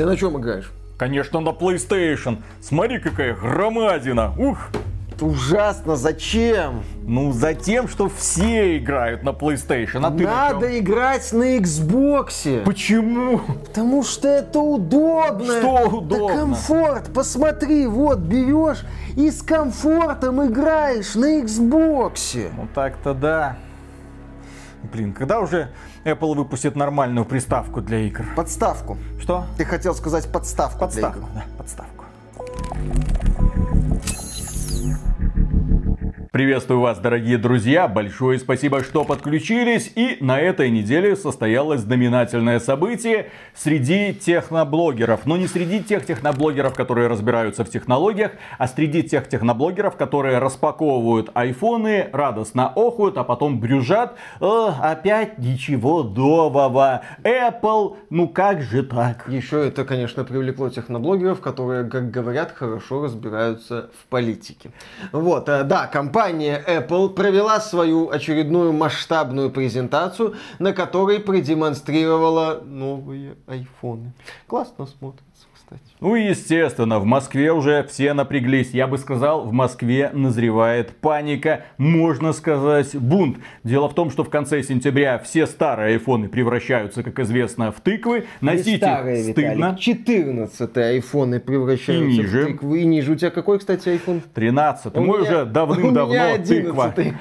Ты на чем играешь? Конечно, на PlayStation. Смотри, какая громадина. Ух! Это ужасно. Зачем? Ну, за тем, что все играют на PlayStation, а ты Надо играть на Xbox. Почему? Потому что это удобно. Что удобно? Да комфорт. Посмотри, вот берешь и с комфортом играешь на Xbox. Ну так-то да. Блин, когда уже Apple выпустит нормальную приставку для игр? Подставку. Что? Ты хотел сказать подставку. Подставку, да, подставку. Приветствую вас, дорогие друзья! Большое спасибо, что подключились. И на этой неделе состоялось знаменательное событие среди техноблогеров. Но не среди тех техноблогеров, которые разбираются в технологиях, а среди тех техноблогеров, которые распаковывают айфоны, радостно охуют, а потом брюжат. О, опять ничего нового. Apple, ну как же так? Еще это, конечно, привлекло техноблогеров, которые, как говорят, хорошо разбираются в политике. Вот, э, да, компания компания Apple провела свою очередную масштабную презентацию, на которой продемонстрировала новые айфоны. Классно смотрится кстати. Ну и естественно, в Москве уже все напряглись. Я бы сказал, в Москве назревает паника, можно сказать, бунт. Дело в том, что в конце сентября все старые айфоны превращаются, как известно, в тыквы. Носить старые, их стыдно. Виталик, 14 айфоны превращаются И ниже. в тыквы. И ниже. У тебя какой, кстати, айфон? 13. У Мой меня- уже давным-давно тыква. 11.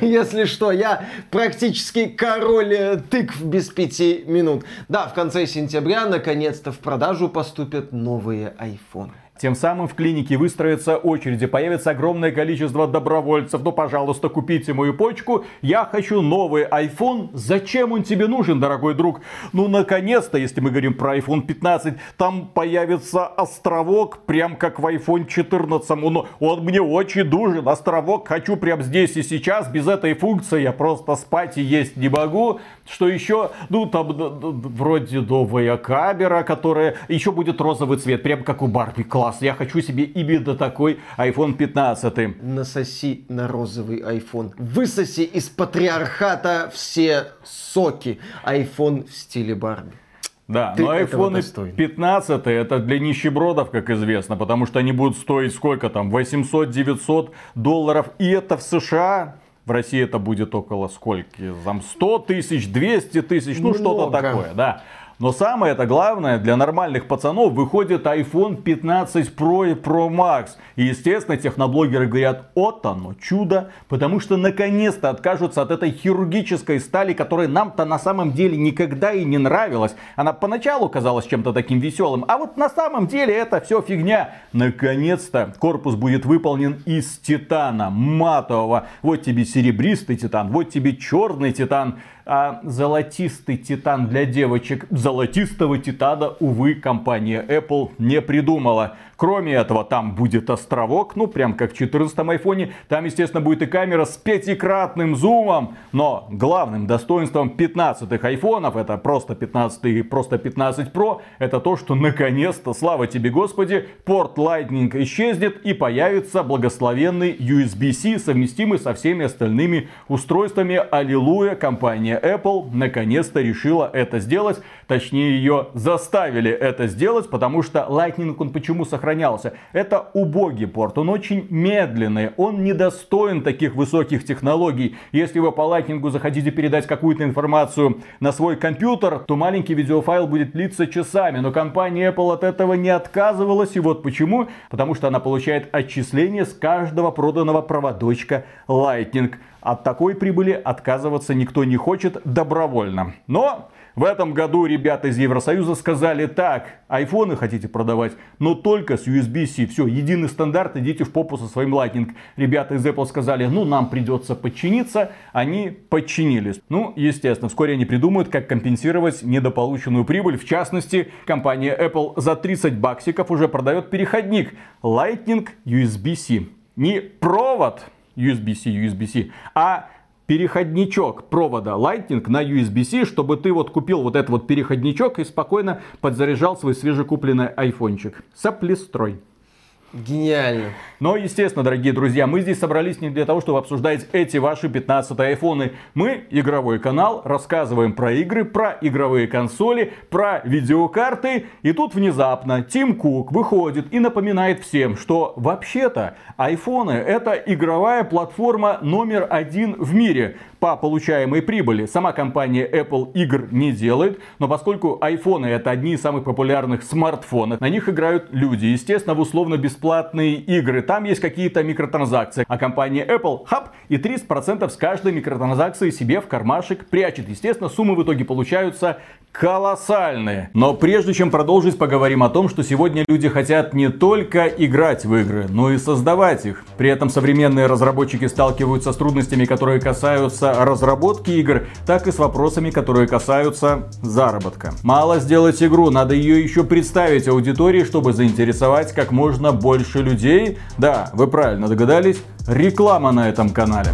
Если что, я практически король э, тыкв без пяти минут. Да, в конце сентября наконец-то в продажу поступят новые айфоны. Тем самым в клинике выстроятся очереди, появится огромное количество добровольцев. Ну, пожалуйста, купите мою почку. Я хочу новый iPhone. Зачем он тебе нужен, дорогой друг? Ну, наконец-то, если мы говорим про iPhone 15, там появится островок, прям как в iPhone 14. Но он мне очень нужен. Островок хочу прям здесь и сейчас. Без этой функции я просто спать и есть не могу. Что еще? Ну, там вроде новая камера, которая еще будет розовый цвет, прям как у Барби. Класс. Я хочу себе именно такой iPhone 15. Насоси на розовый iPhone. Высоси из патриархата все соки. iPhone в стиле Барби. Да, Ты но iPhone достоин. 15 это для нищебродов, как известно, потому что они будут стоить сколько там, 800-900 долларов, и это в США. В России это будет около скольки? Там 100 тысяч, 200 тысяч, ну что-то такое, да. Но самое это главное, для нормальных пацанов выходит iPhone 15 Pro и Pro Max. И естественно, техноблогеры говорят, вот оно, чудо, потому что наконец-то откажутся от этой хирургической стали, которая нам-то на самом деле никогда и не нравилась. Она поначалу казалась чем-то таким веселым, а вот на самом деле это все фигня. Наконец-то корпус будет выполнен из титана матового. Вот тебе серебристый титан, вот тебе черный титан. А золотистый титан для девочек, золотистого титана, увы, компания Apple не придумала. Кроме этого, там будет островок, ну прям как в 14 айфоне. Там, естественно, будет и камера с пятикратным зумом. Но главным достоинством 15 айфонов, это просто 15 и просто 15 Pro, это то, что наконец-то, слава тебе Господи, порт Lightning исчезнет и появится благословенный USB-C, совместимый со всеми остальными устройствами. Аллилуйя, компания Apple наконец-то решила это сделать. Точнее, ее заставили это сделать, потому что Lightning, он почему сохранялся? Это убогий порт, он очень медленный, он недостоин таких высоких технологий. Если вы по Lightning захотите передать какую-то информацию на свой компьютер, то маленький видеофайл будет длиться часами. Но компания Apple от этого не отказывалась. И вот почему. Потому что она получает отчисление с каждого проданного проводочка Lightning. От такой прибыли отказываться никто не хочет добровольно. Но в этом году ребята из Евросоюза сказали так, айфоны хотите продавать, но только с USB-C. Все, единый стандарт, идите в попу со своим Lightning. Ребята из Apple сказали, ну нам придется подчиниться. Они подчинились. Ну, естественно, вскоре они придумают, как компенсировать недополученную прибыль. В частности, компания Apple за 30 баксиков уже продает переходник Lightning USB-C. Не провод USB-C, USB-C, а переходничок провода Lightning на USB-C, чтобы ты вот купил вот этот вот переходничок и спокойно подзаряжал свой свежекупленный айфончик. Соплестрой. Гениально. Но, естественно, дорогие друзья, мы здесь собрались не для того, чтобы обсуждать эти ваши 15 айфоны. Мы игровой канал, рассказываем про игры, про игровые консоли, про видеокарты. И тут внезапно Тим Кук выходит и напоминает всем, что вообще-то айфоны это игровая платформа номер один в мире по получаемой прибыли. Сама компания Apple игр не делает, но поскольку айфоны это одни из самых популярных смартфонов, на них играют люди. Естественно, в условно бесплатные игры. Там есть какие-то микротранзакции. А компания Apple, хап, и 30% с каждой микротранзакции себе в кармашек прячет. Естественно, суммы в итоге получаются колоссальные. Но прежде чем продолжить, поговорим о том, что сегодня люди хотят не только играть в игры, но и создавать их. При этом современные разработчики сталкиваются с трудностями, которые касаются разработки игр, так и с вопросами, которые касаются заработка. Мало сделать игру, надо ее еще представить аудитории, чтобы заинтересовать как можно больше людей. Да, вы правильно догадались, реклама на этом канале.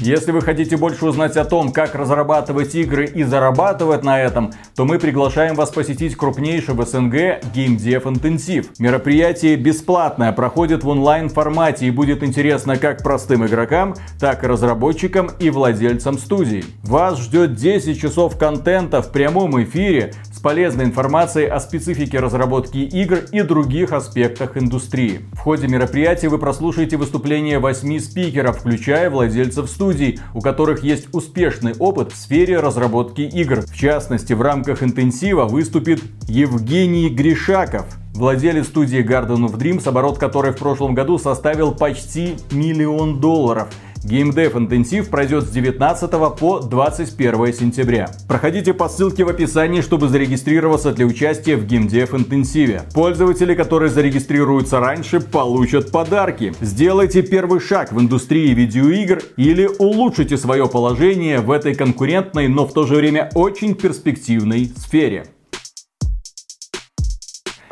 Если вы хотите больше узнать о том, как разрабатывать игры и зарабатывать на этом, то мы приглашаем вас посетить крупнейший в СНГ Game Dev Intensive. Мероприятие бесплатное, проходит в онлайн формате и будет интересно как простым игрокам, так и разработчикам и владельцам студий. Вас ждет 10 часов контента в прямом эфире с полезной информацией о специфике разработки игр и других аспектах индустрии. В ходе мероприятия вы прослушаете выступления 8 спикеров, включая владельцев студий, у которых есть успешный опыт в сфере разработки игр. В частности, в рамках интенсива выступит Евгений Гришаков, владелец студии Garden of Dreams, оборот которой в прошлом году составил почти миллион долларов – GameDev интенсив пройдет с 19 по 21 сентября. Проходите по ссылке в описании, чтобы зарегистрироваться для участия в GameDev интенсиве. Пользователи, которые зарегистрируются раньше, получат подарки. Сделайте первый шаг в индустрии видеоигр или улучшите свое положение в этой конкурентной, но в то же время очень перспективной сфере.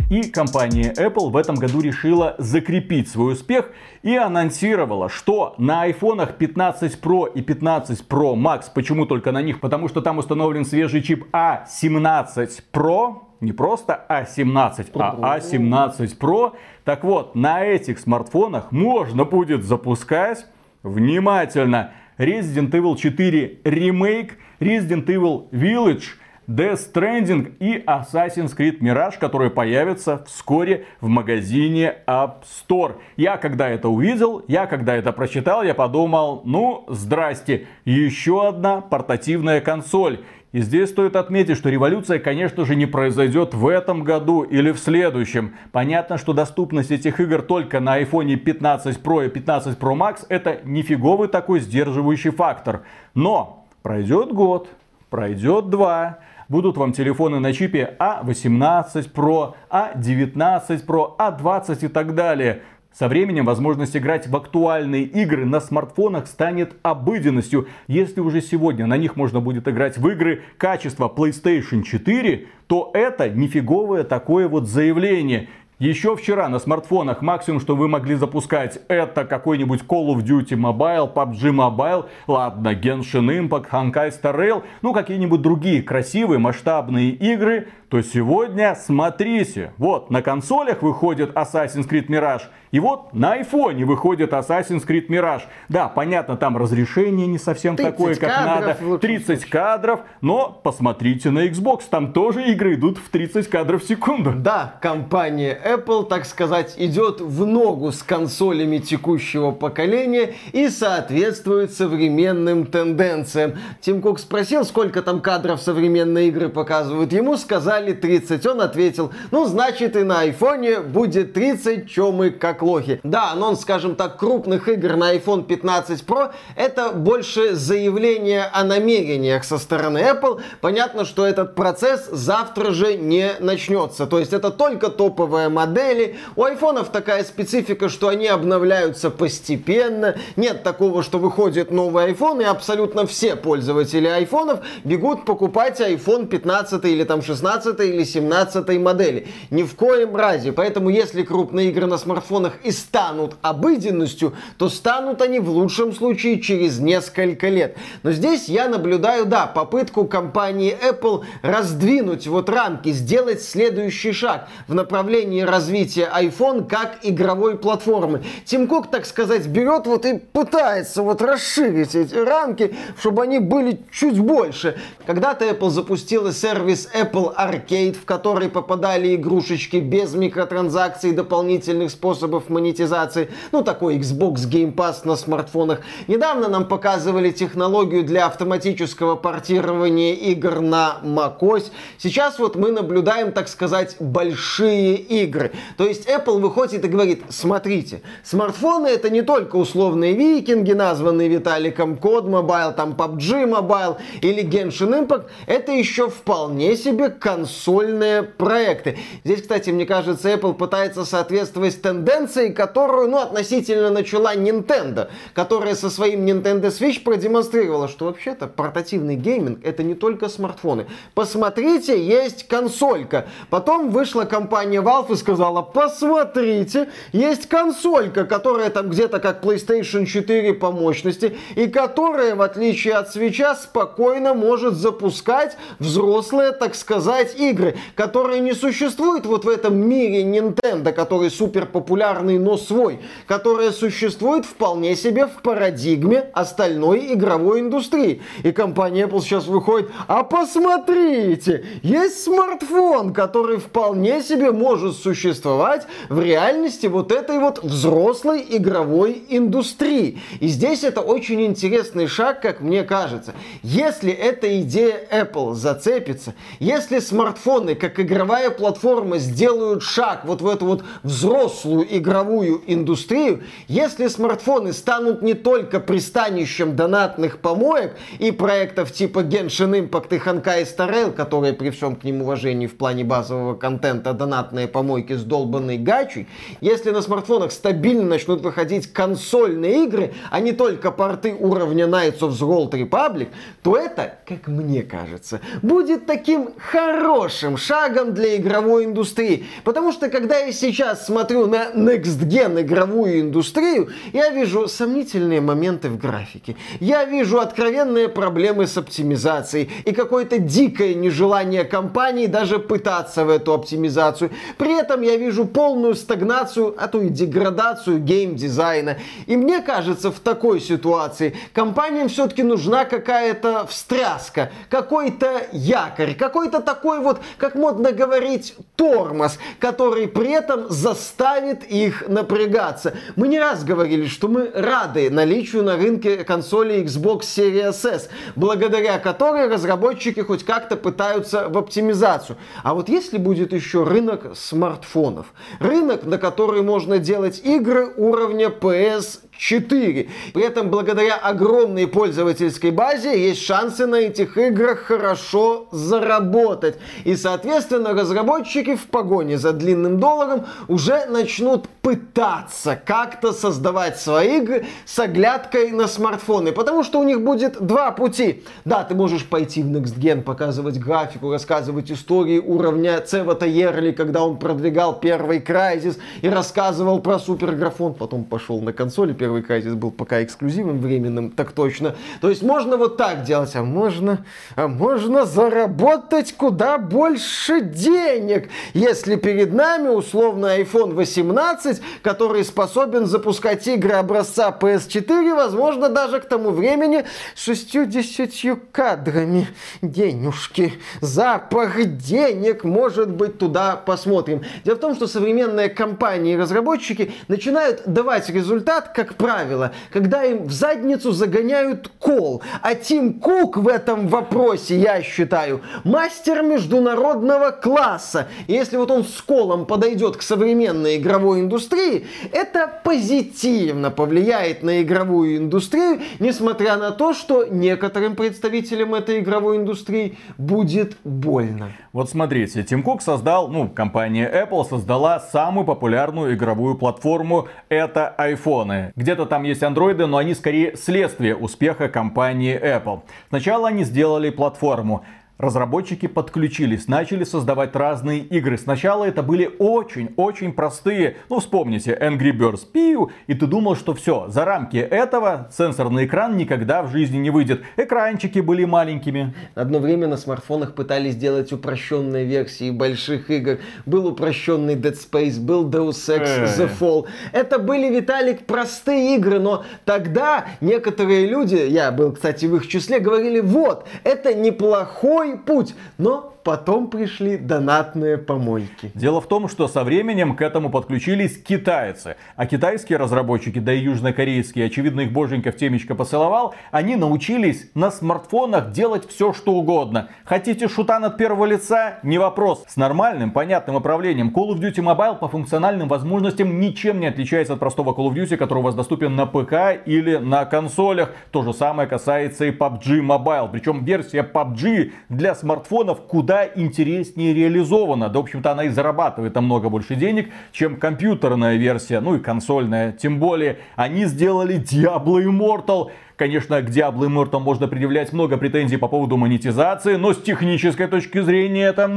И компания Apple в этом году решила закрепить свой успех и анонсировала, что на айфонах 15 Pro и 15 Pro Max, почему только на них? Потому что там установлен свежий чип A17 Pro, не просто A17, а A17 Pro. Так вот, на этих смартфонах можно будет запускать, внимательно, Resident Evil 4 Remake, Resident Evil Village – Death Stranding и Assassin's Creed Mirage, которые появятся вскоре в магазине App Store. Я когда это увидел, я когда это прочитал, я подумал, ну, здрасте, еще одна портативная консоль. И здесь стоит отметить, что революция, конечно же, не произойдет в этом году или в следующем. Понятно, что доступность этих игр только на iPhone 15 Pro и 15 Pro Max это нифиговый такой сдерживающий фактор. Но пройдет год, пройдет два, будут вам телефоны на чипе А18 Pro, А19 Pro, А20 и так далее. Со временем возможность играть в актуальные игры на смартфонах станет обыденностью. Если уже сегодня на них можно будет играть в игры качества PlayStation 4, то это нифиговое такое вот заявление. Еще вчера на смартфонах максимум, что вы могли запускать, это какой-нибудь Call of Duty Mobile, PUBG Mobile, ладно, Genshin Impact, Honkai Star Rail, ну какие-нибудь другие красивые масштабные игры, то сегодня смотрите, вот на консолях выходит Assassin's Creed Mirage, и вот на айфоне выходит Assassin's Creed Mirage. Да, понятно, там разрешение не совсем такое, как надо, 30 кадров, но посмотрите на Xbox, там тоже игры идут в 30 кадров в секунду. Да, компания Apple, так сказать, идет в ногу с консолями текущего поколения и соответствует современным тенденциям. Тим Кук спросил, сколько там кадров современные игры показывают. Ему сказали, сказали 30. Он ответил, ну, значит, и на айфоне будет 30, чё мы как лохи. Да, анонс, скажем так, крупных игр на iPhone 15 Pro это больше заявление о намерениях со стороны Apple. Понятно, что этот процесс завтра же не начнется. То есть это только топовая модели. У айфонов такая специфика, что они обновляются постепенно. Нет такого, что выходит новый iPhone, и абсолютно все пользователи айфонов бегут покупать iPhone 15 или там 16 или 17 модели. Ни в коем разе. Поэтому если крупные игры на смартфонах и станут обыденностью, то станут они в лучшем случае через несколько лет. Но здесь я наблюдаю, да, попытку компании Apple раздвинуть вот рамки, сделать следующий шаг в направлении развития iPhone как игровой платформы. Тим Кук, так сказать, берет вот и пытается вот расширить эти рамки, чтобы они были чуть больше. Когда-то Apple запустила сервис Apple Arcade, в который попадали игрушечки без микротранзакций и дополнительных способов монетизации. Ну, такой Xbox Game Pass на смартфонах. Недавно нам показывали технологию для автоматического портирования игр на macOS. Сейчас вот мы наблюдаем, так сказать, большие игры. То есть Apple выходит и говорит, смотрите, смартфоны это не только условные викинги, названные Виталиком Code Mobile, там PUBG Mobile или Genshin Impact, это еще вполне себе консольные проекты. Здесь, кстати, мне кажется, Apple пытается соответствовать тенденции, которую, ну, относительно начала Nintendo, которая со своим Nintendo Switch продемонстрировала, что вообще-то портативный гейминг это не только смартфоны. Посмотрите, есть консолька. Потом вышла компания Valve и сказала, посмотрите, есть консолька, которая там где-то как PlayStation 4 по мощности, и которая, в отличие от свеча, спокойно может запускать взрослые, так сказать, игры, которые не существуют вот в этом мире Nintendo, который супер популярный, но свой, которые существует вполне себе в парадигме остальной игровой индустрии. И компания Apple сейчас выходит, а посмотрите, есть смартфон, который вполне себе может существовать в реальности вот этой вот взрослой игровой индустрии. И здесь это очень интересный шаг, как мне кажется. Если эта идея Apple зацепится, если смартфоны как игровая платформа сделают шаг вот в эту вот взрослую игровую индустрию, если смартфоны станут не только пристанищем донатных помоек и проектов типа Genshin Impact и Honkai Star Rail, которые при всем к ним уважении в плане базового контента донатные помойки с долбанной гачей, если на смартфонах стабильно начнут выходить консольные игры, а не только порты уровня Knights of the Old Republic, то это, как мне кажется, будет таким хорошим шагом для игровой индустрии. Потому что когда я сейчас смотрю на Next Gen игровую индустрию, я вижу сомнительные моменты в графике. Я вижу откровенные проблемы с оптимизацией и какое-то дикое нежелание компании даже пытаться в эту оптимизацию. При этом я вижу полную стагнацию, а то и деградацию геймдизайна. И мне кажется, в такой ситуации компаниям все-таки нужна какая-то встряска, какой-то якорь, какой-то такой вот, как модно говорить, тормоз, который при этом заставит их напрягаться. Мы не раз говорили, что мы рады наличию на рынке консоли Xbox Series S, благодаря которой разработчики хоть как-то пытаются в оптимизацию. А вот если будет еще рынок смартфонов, рынок, на который можно делать игры уровня PS 4. При этом благодаря огромной пользовательской базе есть шансы на этих играх хорошо заработать. И, соответственно, разработчики в погоне за длинным долларом уже начнут пытаться как-то создавать свои игры с оглядкой на смартфоны. Потому что у них будет два пути. Да, ты можешь пойти в Next Gen, показывать графику, рассказывать истории уровня Цевата Ерли, когда он продвигал первый Crysis и рассказывал про суперграфон. Потом пошел на консоли, первый Crysis был пока эксклюзивным, временным, так точно. То есть можно вот так делать, а можно, а можно заработать куда больше денег, если перед нами условно iPhone 18, который способен запускать игры образца PS4, возможно, даже к тому времени 60 кадрами. Денежки, запах денег, может быть, туда посмотрим. Дело в том, что современные компании и разработчики начинают давать результат, как правило, когда им в задницу загоняют кол. А Тим Кук в этом вопросе, я считаю, мастер международного класса. И если вот он с колом подойдет к современной игровой индустрии, это позитивно повлияет на игровую индустрию, несмотря на то, что некоторым представителям этой игровой индустрии будет больно. Вот смотрите, Тим Кук создал, ну, компания Apple создала самую популярную игровую платформу, это айфоны. Где-то там есть андроиды, но они скорее следствие успеха компании Apple. Сначала они сделали платформу. Разработчики подключились, начали создавать разные игры. Сначала это были очень-очень простые. Ну, вспомните, Angry Birds Pew, и ты думал, что все, за рамки этого сенсорный экран никогда в жизни не выйдет. Экранчики были маленькими. Одно время на смартфонах пытались сделать упрощенные версии больших игр. Был упрощенный Dead Space, был Deus Ex The Fall. Это были, Виталик, простые игры, но тогда некоторые люди, я был, кстати, в их числе, говорили, вот, это неплохой прямой путь, но потом пришли донатные помойки. Дело в том, что со временем к этому подключились китайцы. А китайские разработчики, да и южнокорейские, очевидно их боженька в темечко поцеловал, они научились на смартфонах делать все, что угодно. Хотите шутан от первого лица? Не вопрос. С нормальным, понятным управлением Call of Duty Mobile по функциональным возможностям ничем не отличается от простого Call of Duty, который у вас доступен на ПК или на консолях. То же самое касается и PUBG Mobile. Причем версия PUBG для смартфонов куда куда интереснее реализована. Да, в общем-то, она и зарабатывает намного больше денег, чем компьютерная версия, ну и консольная. Тем более, они сделали Diablo Immortal, Конечно, к Diablo Immortal можно предъявлять много претензий по поводу монетизации, но с технической точки зрения это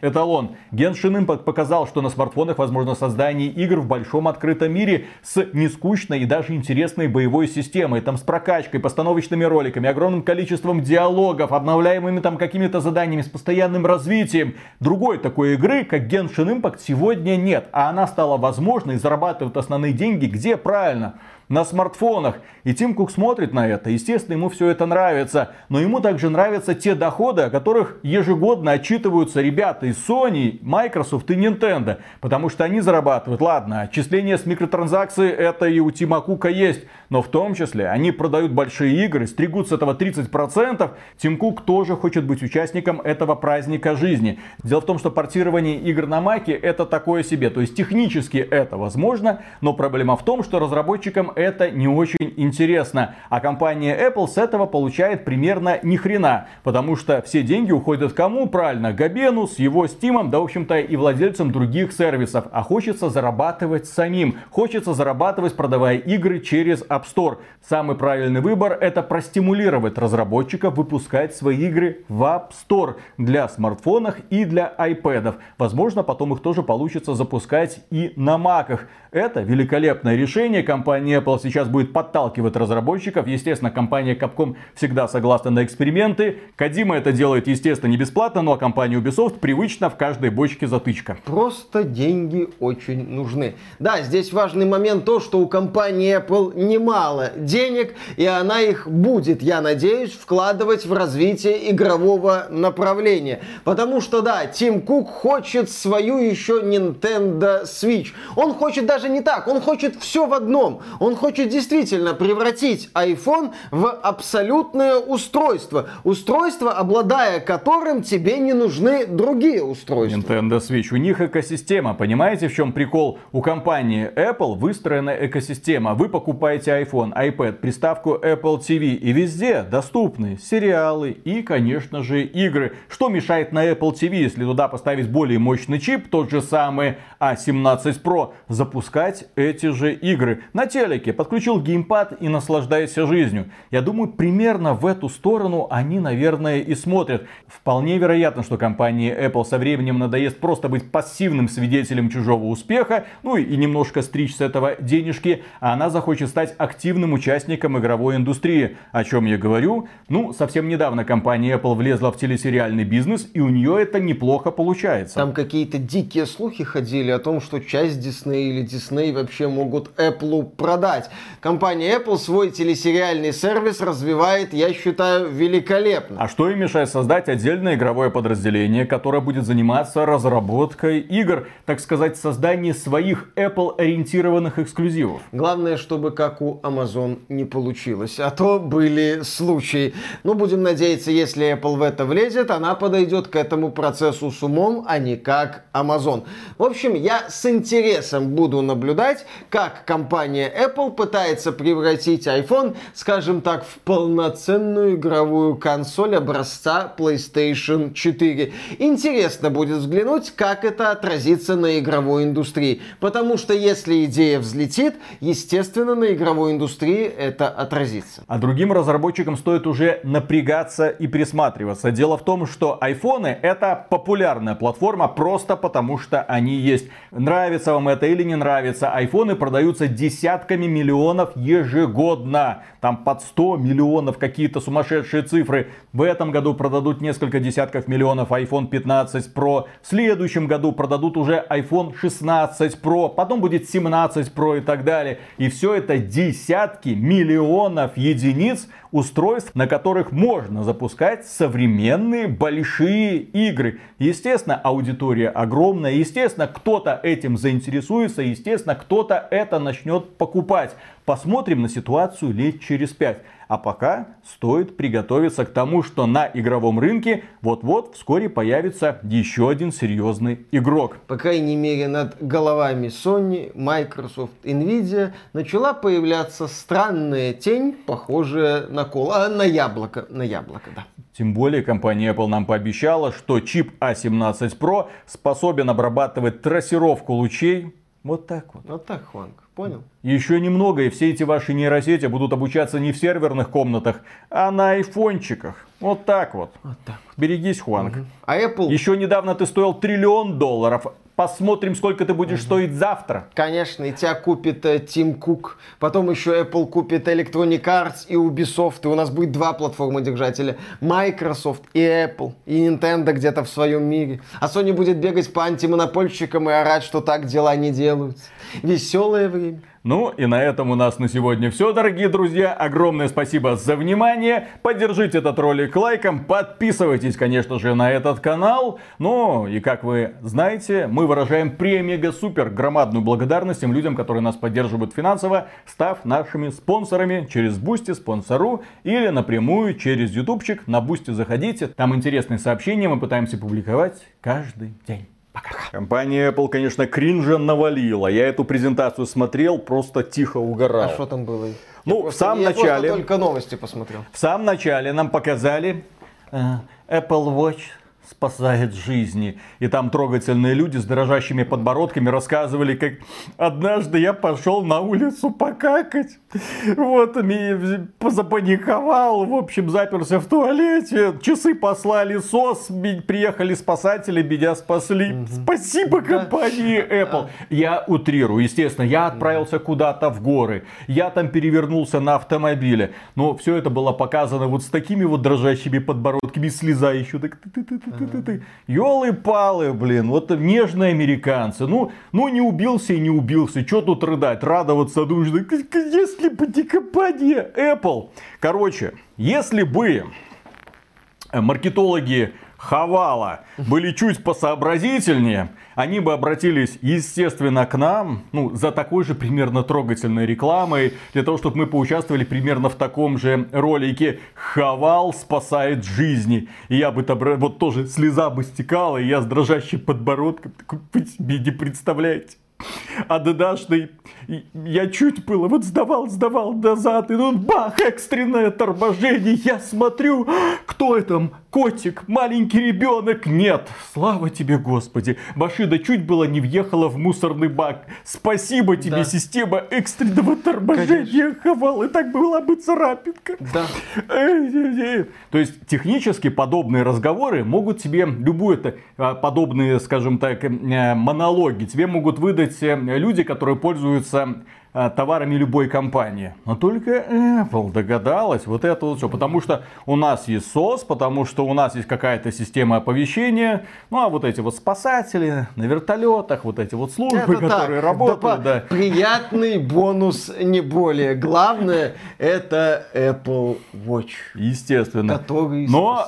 эталон. Genshin Impact показал, что на смартфонах возможно создание игр в большом открытом мире с нескучной и даже интересной боевой системой, там с прокачкой, постановочными роликами, огромным количеством диалогов, обновляемыми там какими-то заданиями, с постоянным развитием. Другой такой игры, как Genshin Impact, сегодня нет, а она стала возможной и зарабатывает основные деньги где правильно? На смартфонах. И Тим Кук смотрит на это. Естественно, ему все это нравится. Но ему также нравятся те доходы, о которых ежегодно отчитываются ребята из Sony, Microsoft и Nintendo. Потому что они зарабатывают. Ладно, отчисления с микротранзакций это и у Тима Кука есть. Но в том числе они продают большие игры, стригут с этого 30%. Тим Кук тоже хочет быть участником этого праздника жизни. Дело в том, что портирование игр на Маке это такое себе. То есть технически это возможно, но проблема в том, что разработчикам это не очень интересно. А компания Apple с этого получает примерно ни хрена. Потому что все деньги уходят кому? Правильно, Габену с его стимом, да в общем-то и владельцам других сервисов. А хочется зарабатывать самим. Хочется зарабатывать, продавая игры через App Store. Самый правильный выбор это простимулировать разработчиков выпускать свои игры в App Store для смартфонов и для iPad. Возможно, потом их тоже получится запускать и на маках. Это великолепное решение. Компания Apple сейчас будет подталкивать разработчиков. Естественно, компания Capcom всегда согласна на эксперименты. Кадима это делает, естественно, не бесплатно, но компания Ubisoft привычно в каждой бочке затычка. Просто деньги очень нужны. Да, здесь важный момент то, что у компании Apple немало денег, и она их будет, я надеюсь, вкладывать в развитие игрового направления. Потому что, да, Тим Кук хочет свою еще Nintendo Switch. Он хочет даже не так, он хочет все в одном. Он хочет действительно превратить iPhone в абсолютное устройство. Устройство, обладая которым тебе не нужны другие устройства. Nintendo Switch, у них экосистема. Понимаете, в чем прикол? У компании Apple выстроена экосистема. Вы покупаете iPhone, iPad, приставку Apple TV и везде доступны сериалы и, конечно же, игры. Что мешает на Apple TV, если туда поставить более мощный чип, тот же самый A17 Pro, запускать эти же игры? На телеке ноутбуке, подключил геймпад и наслаждайся жизнью. Я думаю, примерно в эту сторону они, наверное, и смотрят. Вполне вероятно, что компании Apple со временем надоест просто быть пассивным свидетелем чужого успеха, ну и немножко стричь с этого денежки, а она захочет стать активным участником игровой индустрии. О чем я говорю? Ну, совсем недавно компания Apple влезла в телесериальный бизнес, и у нее это неплохо получается. Там какие-то дикие слухи ходили о том, что часть Disney или Disney вообще могут Apple продать развивать. Компания Apple свой телесериальный сервис развивает, я считаю, великолепно. А что им мешает создать отдельное игровое подразделение, которое будет заниматься разработкой игр, так сказать, создание своих Apple-ориентированных эксклюзивов? Главное, чтобы как у Amazon не получилось, а то были случаи. Ну, будем надеяться, если Apple в это влезет, она подойдет к этому процессу с умом, а не как Amazon. В общем, я с интересом буду наблюдать, как компания Apple пытается превратить iPhone, скажем так, в полноценную игровую консоль образца PlayStation 4. Интересно будет взглянуть, как это отразится на игровой индустрии. Потому что если идея взлетит, естественно, на игровой индустрии это отразится. А другим разработчикам стоит уже напрягаться и присматриваться. Дело в том, что айфоны это популярная платформа просто потому, что они есть. Нравится вам это или не нравится, айфоны продаются десятками миллионов ежегодно. Там под 100 миллионов какие-то сумасшедшие цифры. В этом году продадут несколько десятков миллионов iPhone 15 Pro. В следующем году продадут уже iPhone 16 Pro. Потом будет 17 Pro и так далее. И все это десятки миллионов единиц устройств, на которых можно запускать современные большие игры. Естественно, аудитория огромная, естественно, кто-то этим заинтересуется, естественно, кто-то это начнет покупать. Посмотрим на ситуацию лет через пять. А пока стоит приготовиться к тому, что на игровом рынке вот-вот вскоре появится еще один серьезный игрок. По крайней мере, над головами Sony, Microsoft, Nvidia начала появляться странная тень, похожая на кол, а на яблоко, на яблоко, да. Тем более компания Apple нам пообещала, что чип A17 Pro способен обрабатывать трассировку лучей вот так вот. Вот так, Хуанг. Понял? Еще немного, и все эти ваши нейросети будут обучаться не в серверных комнатах, а на айфончиках. Вот так вот. Вот так вот. Берегись, Хуанг. Угу. А Apple... Еще недавно ты стоил триллион долларов, Посмотрим, сколько ты будешь угу. стоить завтра. Конечно, и тебя купит э, Тим Кук. Потом еще Apple купит Electronic Arts и Ubisoft. И у нас будет два платформы держателя. Microsoft и Apple. И Nintendo где-то в своем мире. А Sony будет бегать по антимонопольщикам и орать, что так дела не делаются. Веселое время. Ну и на этом у нас на сегодня все, дорогие друзья. Огромное спасибо за внимание. Поддержите этот ролик лайком. Подписывайтесь, конечно же, на этот канал. Ну и как вы знаете, мы выражаем премега-супер громадную благодарность тем людям, которые нас поддерживают финансово, став нашими спонсорами через Boosty, Sponsr или напрямую через ютубчик. На Boosty заходите. Там интересные сообщения мы пытаемся публиковать каждый день. Пока. Компания Apple, конечно, кринжа навалила. Я эту презентацию смотрел, просто тихо угорал. А что там было? Ну, я в самом я начале... Я только новости посмотрел. В самом начале нам показали э, Apple Watch спасает жизни. И там трогательные люди с дрожащими подбородками рассказывали, как однажды я пошел на улицу покакать. Вот, запаниковал, в общем, заперся в туалете. Часы послали СОС, приехали спасатели, меня спасли. Угу. Спасибо компании Apple. Я утрирую, естественно, я отправился куда-то в горы. Я там перевернулся на автомобиле. Но все это было показано вот с такими вот дрожащими подбородками, слеза еще так ты, Ёлы-палы, блин, вот нежные американцы. Ну, ну не убился и не убился. Что тут рыдать, радоваться нужно. Если бы не Apple. Короче, если бы маркетологи Хавала были чуть посообразительнее, они бы обратились, естественно, к нам, ну, за такой же примерно трогательной рекламой, для того, чтобы мы поучаствовали примерно в таком же ролике «Хавал спасает жизни». И я бы там, вот тоже слеза бы стекала, и я с дрожащим подбородком, такой, вы себе не представляете. Адедашный, я чуть было вот сдавал, сдавал назад, и он бах, экстренное торможение, я смотрю, кто это, котик, маленький ребенок, нет, слава тебе, Господи, машина чуть было не въехала в мусорный бак, спасибо тебе, да. система экстренного торможения, хавал, и так была бы царапинка. Да. То есть, технически подобные разговоры могут тебе любую это, а, подобные, скажем так, э, монологи, тебе могут выдать э, люди, которые пользуются а, товарами любой компании. Но только Apple догадалась вот это вот все. Потому что у нас есть SOS, потому что у нас есть какая-то система оповещения. Ну а вот эти вот спасатели на вертолетах, вот эти вот службы, это которые так, работают. Да, да. Приятный бонус, не более. Главное это Apple Watch. Естественно. Который Но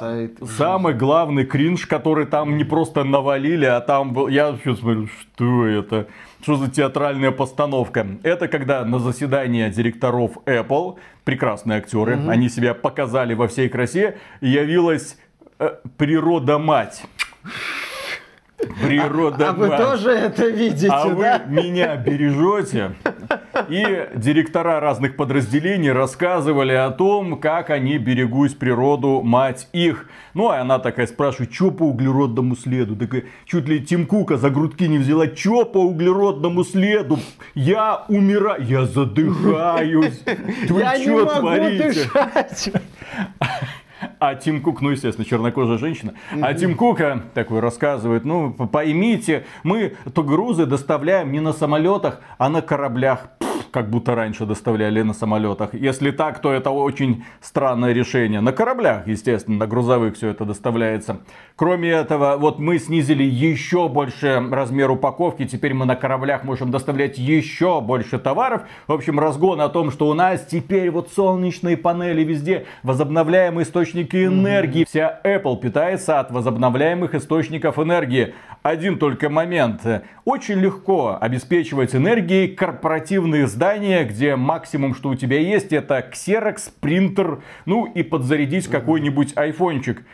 самый главный кринж, который там не просто навалили, а там был... Я вообще смотрю, что это? Что за театральная постановка? Это когда на заседании директоров Apple, прекрасные актеры, угу. они себя показали во всей красе, явилась э, природа-мать. Природа. А, а вы тоже это видите, а да? вы меня бережете. И директора разных подразделений рассказывали о том, как они берегут природу, мать их. Ну, а она такая спрашивает, что по углеродному следу? Такая, чуть ли Тим Кука за грудки не взяла, что по углеродному следу? Я умираю, я задыхаюсь. Вы что творите? А Тим Кук, ну, естественно, чернокожая женщина. А Тим Кука такой рассказывает, ну, поймите, мы то грузы доставляем не на самолетах, а на кораблях как будто раньше доставляли на самолетах. Если так, то это очень странное решение. На кораблях, естественно, на грузовых все это доставляется. Кроме этого, вот мы снизили еще больше размер упаковки. Теперь мы на кораблях можем доставлять еще больше товаров. В общем, разгон о том, что у нас теперь вот солнечные панели везде, возобновляемые источники энергии. Вся Apple питается от возобновляемых источников энергии. Один только момент. Очень легко обеспечивать энергией корпоративные здания, где максимум, что у тебя есть, это ксерокс, принтер, ну и подзарядить какой-нибудь айфончик.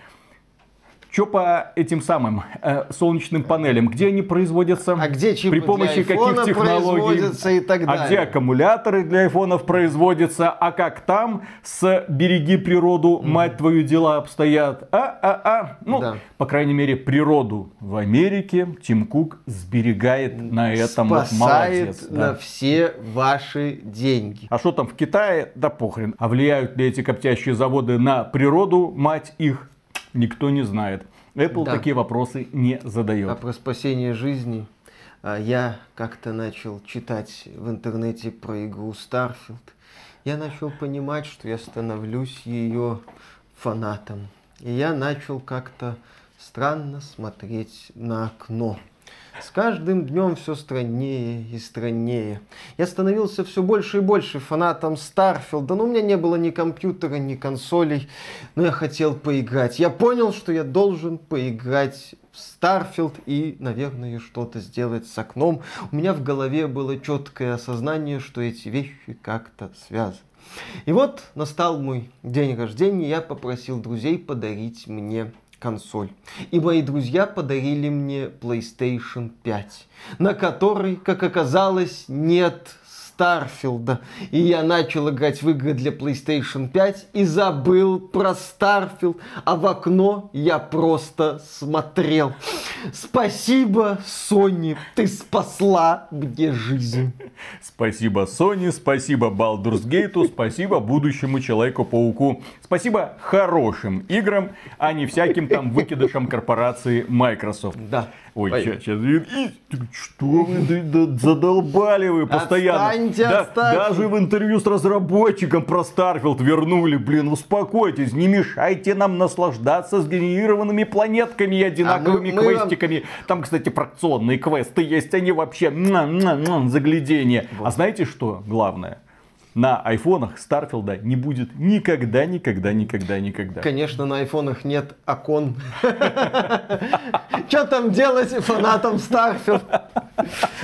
Что по этим самым э, солнечным панелям? Где они производятся? А где чипы При помощи для каких технологий? И так далее. А где аккумуляторы для айфонов производятся? А как там с «Береги природу, мать твою, дела обстоят»? А-а-а. Ну, да. по крайней мере, природу в Америке Тим Кук сберегает на этом. Спасает Молодец, на да. все ваши деньги. А что там в Китае? Да похрен. А влияют ли эти коптящие заводы на природу, мать их? Никто не знает. Apple да. такие вопросы не задает. А про спасение жизни а, я как-то начал читать в интернете про игру Starfield. Я начал понимать, что я становлюсь ее фанатом. И я начал как-то странно смотреть на окно. С каждым днем все страннее и страннее. Я становился все больше и больше фанатом Старфилда, но у меня не было ни компьютера, ни консолей, но я хотел поиграть. Я понял, что я должен поиграть в Starfield и, наверное, что-то сделать с окном. У меня в голове было четкое осознание, что эти вещи как-то связаны. И вот настал мой день рождения, я попросил друзей подарить мне консоль. И мои друзья подарили мне PlayStation 5, на которой, как оказалось, нет Starfield а. И я начал играть в игры для PlayStation 5 и забыл про Starfield. А в окно я просто смотрел. Спасибо, Sony, ты спасла мне жизнь. Спасибо, Sony, спасибо Baldur's Gate, спасибо будущему Человеку-пауку. Спасибо хорошим играм, а не всяким там выкидышам корпорации Microsoft. Да. Ой, сейчас, сейчас. Что вы задолбали вы постоянно. Отстаньте, да, отстаньте. Даже в интервью с разработчиком про Starfield вернули. Блин, успокойтесь, не мешайте нам наслаждаться сгенерированными планетками и одинаковыми а мы, квестиками. Вам... Там, кстати, фракционные квесты есть, они вообще заглядение. Вот. А знаете что главное? На айфонах Старфилда не будет никогда, никогда, никогда, никогда. Конечно, на айфонах нет окон. Что там делать фанатам Starfield?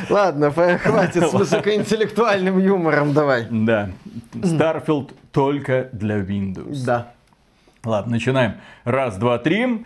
Ладно, хватит с высокоинтеллектуальным юмором, давай. Да. Starfield только для Windows. Да. Ладно, начинаем. Раз, два, три.